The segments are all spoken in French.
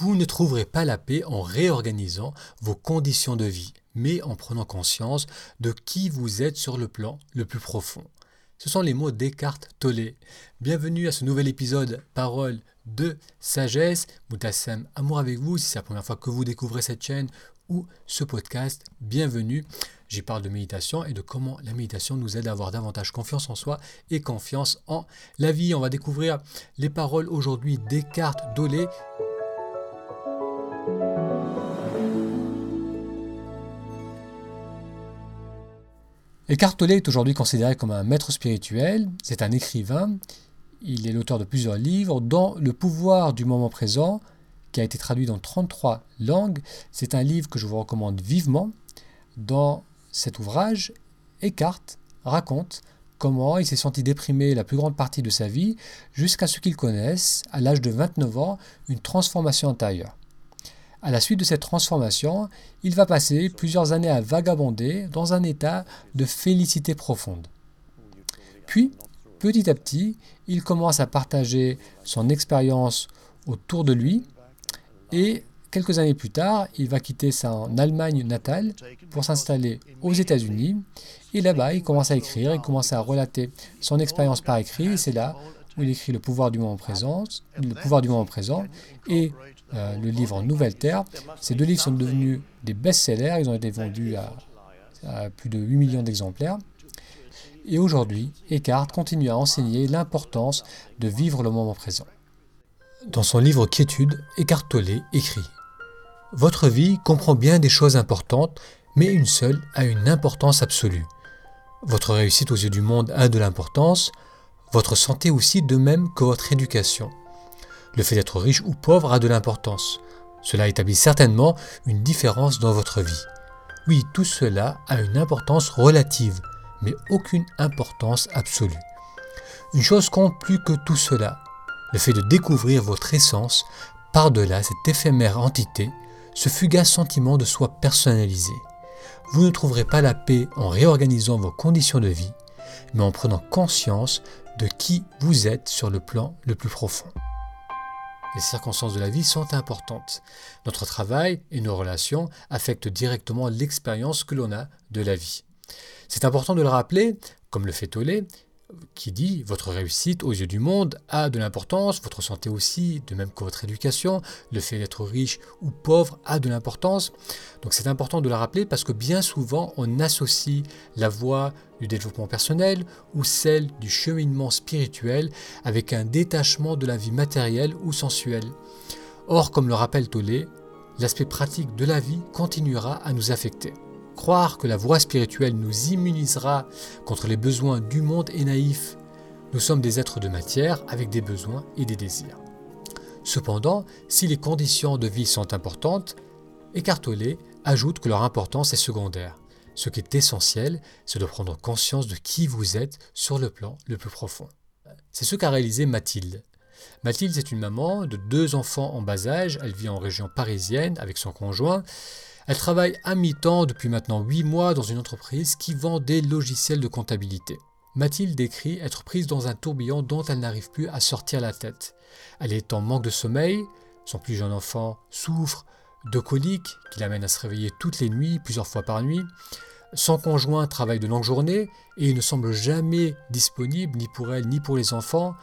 Vous ne trouverez pas la paix en réorganisant vos conditions de vie, mais en prenant conscience de qui vous êtes sur le plan le plus profond. Ce sont les mots d'Eckhart Tolle. Bienvenue à ce nouvel épisode Parole de sagesse. Moutassem, amour avec vous. Si c'est la première fois que vous découvrez cette chaîne ou ce podcast, bienvenue. J'y parle de méditation et de comment la méditation nous aide à avoir davantage confiance en soi et confiance en la vie. On va découvrir les paroles aujourd'hui d'Eckhart Tolle. Eckhart est aujourd'hui considéré comme un maître spirituel, c'est un écrivain, il est l'auteur de plusieurs livres, dont Le pouvoir du moment présent, qui a été traduit dans 33 langues. C'est un livre que je vous recommande vivement. Dans cet ouvrage, Eckhart raconte comment il s'est senti déprimé la plus grande partie de sa vie jusqu'à ce qu'il connaisse, à l'âge de 29 ans, une transformation intérieure. À la suite de cette transformation, il va passer plusieurs années à vagabonder dans un état de félicité profonde. Puis, petit à petit, il commence à partager son expérience autour de lui et quelques années plus tard, il va quitter sa Allemagne natale pour s'installer aux États-Unis. Et là-bas, il commence à écrire, il commence à relater son expérience par écrit. C'est là où il écrit Le pouvoir du moment présent, le pouvoir du moment présent et euh, le livre Nouvelle Terre. Ces deux livres sont devenus des best-sellers, ils ont été vendus à, plus de 8 millions d'exemplaires. Et aujourd'hui, Eckhart continue à enseigner l'importance de vivre le moment présent. Dans son livre Quiétude, Eckhart Tolle écrit Votre vie comprend bien des choses importantes, mais une seule a une importance absolue. Votre réussite aux yeux du monde a de l'importance, votre santé aussi de même que votre éducation. Le fait d'être riche ou pauvre a de l'importance. Cela établit certainement une différence dans votre vie. Oui, tout cela a une importance relative, mais aucune importance absolue. Une chose compte plus que tout cela, le fait de découvrir votre essence par-delà cette éphémère entité, ce fugace sentiment de soi personnalisé. Vous ne trouverez pas la paix en réorganisant vos conditions de vie, mais en prenant conscience de qui vous êtes sur le plan le plus profond. Les circonstances de la vie sont importantes. Notre travail et nos relations affectent directement l'expérience que l'on a de la vie. C'est important de le rappeler, comme le fait Tollé, qui dit votre réussite aux yeux du monde a de l'importance, votre santé aussi, de même que votre éducation, le fait d'être riche ou pauvre a de l'importance. Donc c'est important de le rappeler parce que bien souvent on associe la voie du développement personnel ou celle du cheminement spirituel avec un détachement de la vie matérielle ou sensuelle. Or, comme le rappelle Tollé, l'aspect pratique de la vie continuera à nous affecter. Croire que la voie spirituelle nous immunisera contre les besoins du monde est naïf. Nous sommes des êtres de matière avec des besoins et des désirs. Cependant, si les conditions de vie sont importantes, Eckhart ajoute que leur importance est secondaire. Ce qui est essentiel, c'est de prendre conscience de qui vous êtes sur le plan le plus profond. C'est ce qu'a réalisé Mathilde. Mathilde, c'est une maman de deux enfants en bas âge. Elle vit en région parisienne avec son conjoint. Elle travaille à mi-temps depuis maintenant 8 mois dans une entreprise qui vend des logiciels de comptabilité. Mathilde décrit être prise dans un tourbillon dont elle n'arrive plus à sortir la tête. Elle est en manque de sommeil, son plus jeune enfant souffre de coliques qui l'amènent à se réveiller toutes les nuits, plusieurs fois par nuit. Son conjoint travaille de longues journées et il ne semble jamais disponible ni pour elle ni pour les enfants.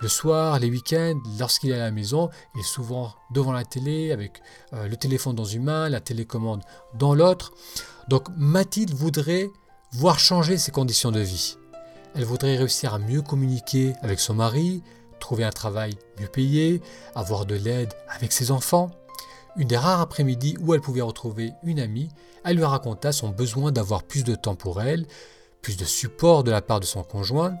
Le soir, les week-ends, lorsqu'il est à la maison, il est souvent devant la télé avec euh, le téléphone dans une main, la télécommande dans l'autre. Donc Mathilde voudrait voir changer ses conditions de vie. Elle voudrait réussir à mieux communiquer avec son mari, trouver un travail mieux payé, avoir de l'aide avec ses enfants. Une des rares après-midi où elle pouvait retrouver une amie, elle lui raconta son besoin d'avoir plus de temps pour elle, plus de support de la part de son conjoint,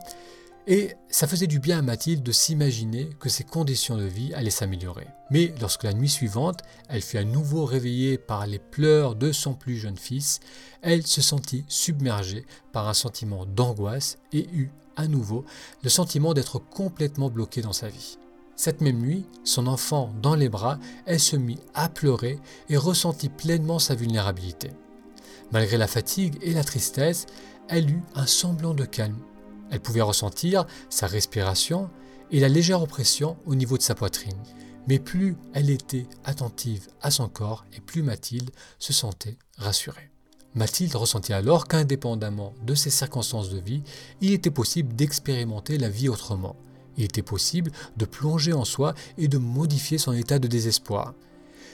et ça faisait du bien à Mathilde de s'imaginer que ses conditions de vie allaient s'améliorer. Mais lorsque la nuit suivante, elle fut à nouveau réveillée par les pleurs de son plus jeune fils, elle se sentit submergée par un sentiment d'angoisse et eut à nouveau le sentiment d'être complètement bloquée dans sa vie. Cette même nuit, son enfant dans les bras, elle se mit à pleurer et ressentit pleinement sa vulnérabilité. Malgré la fatigue et la tristesse, elle eut un semblant de calme elle pouvait ressentir sa respiration et la légère oppression au niveau de sa poitrine. Mais plus elle était attentive à son corps et plus Mathilde se sentait rassurée. Mathilde ressentit alors qu'indépendamment de ses circonstances de vie, il était possible d'expérimenter la vie autrement. Il était possible de plonger en soi et de modifier son état de désespoir.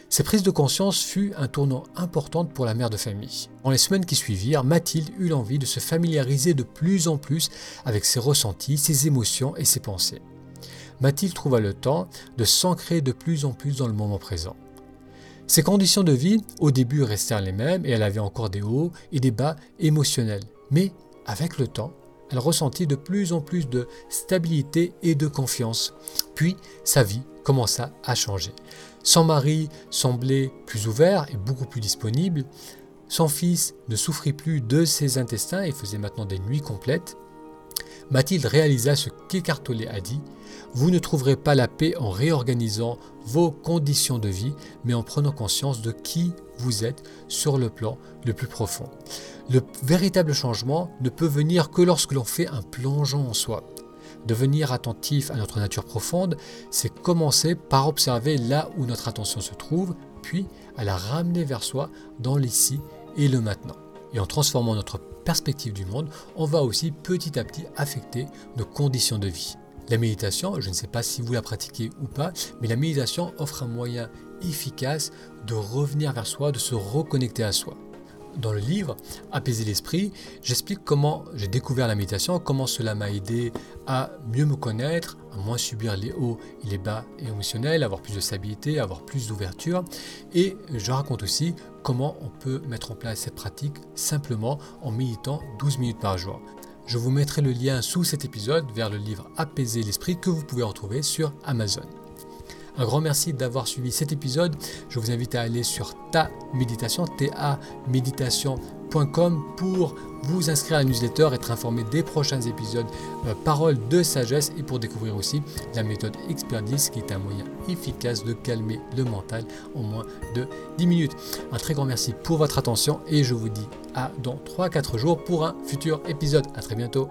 Cette prise de conscience fut un tournant important pour la mère de famille. Dans les semaines qui suivirent, Mathilde eut l'envie de se familiariser de plus en plus avec ses ressentis, ses émotions et ses pensées. Mathilde trouva le temps de s'ancrer de plus en plus dans le moment présent. Ses conditions de vie, au début, restèrent les mêmes et elle avait encore des hauts et des bas émotionnels. Mais avec le temps, elle ressentit de plus en plus de stabilité et de confiance. Puis sa vie commença à changer. Son mari semblait plus ouvert et beaucoup plus disponible. Son fils ne souffrit plus de ses intestins et faisait maintenant des nuits complètes. Mathilde réalisa ce qu'Écartolé a dit Vous ne trouverez pas la paix en réorganisant vos conditions de vie, mais en prenant conscience de qui vous êtes sur le plan le plus profond. Le véritable changement ne peut venir que lorsque l'on fait un plongeon en soi. Devenir attentif à notre nature profonde, c'est commencer par observer là où notre attention se trouve, puis à la ramener vers soi dans l'ici et le maintenant. Et en transformant notre perspective du monde, on va aussi petit à petit affecter nos conditions de vie. La méditation, je ne sais pas si vous la pratiquez ou pas, mais la méditation offre un moyen efficace de revenir vers soi, de se reconnecter à soi dans le livre Apaiser l'esprit, j'explique comment j'ai découvert la méditation, comment cela m'a aidé à mieux me connaître, à moins subir les hauts et les bas émotionnels, avoir plus de stabilité, avoir plus d'ouverture. Et je raconte aussi comment on peut mettre en place cette pratique simplement en méditant 12 minutes par jour. Je vous mettrai le lien sous cet épisode vers le livre Apaiser l'esprit que vous pouvez retrouver sur Amazon. Un grand merci d'avoir suivi cet épisode. Je vous invite à aller sur ta méditation, ta-méditation.com pour vous inscrire à la newsletter, être informé des prochains épisodes euh, Paroles de sagesse et pour découvrir aussi la méthode Expert 10 qui est un moyen efficace de calmer le mental en moins de 10 minutes. Un très grand merci pour votre attention et je vous dis à dans 3-4 jours pour un futur épisode. A très bientôt.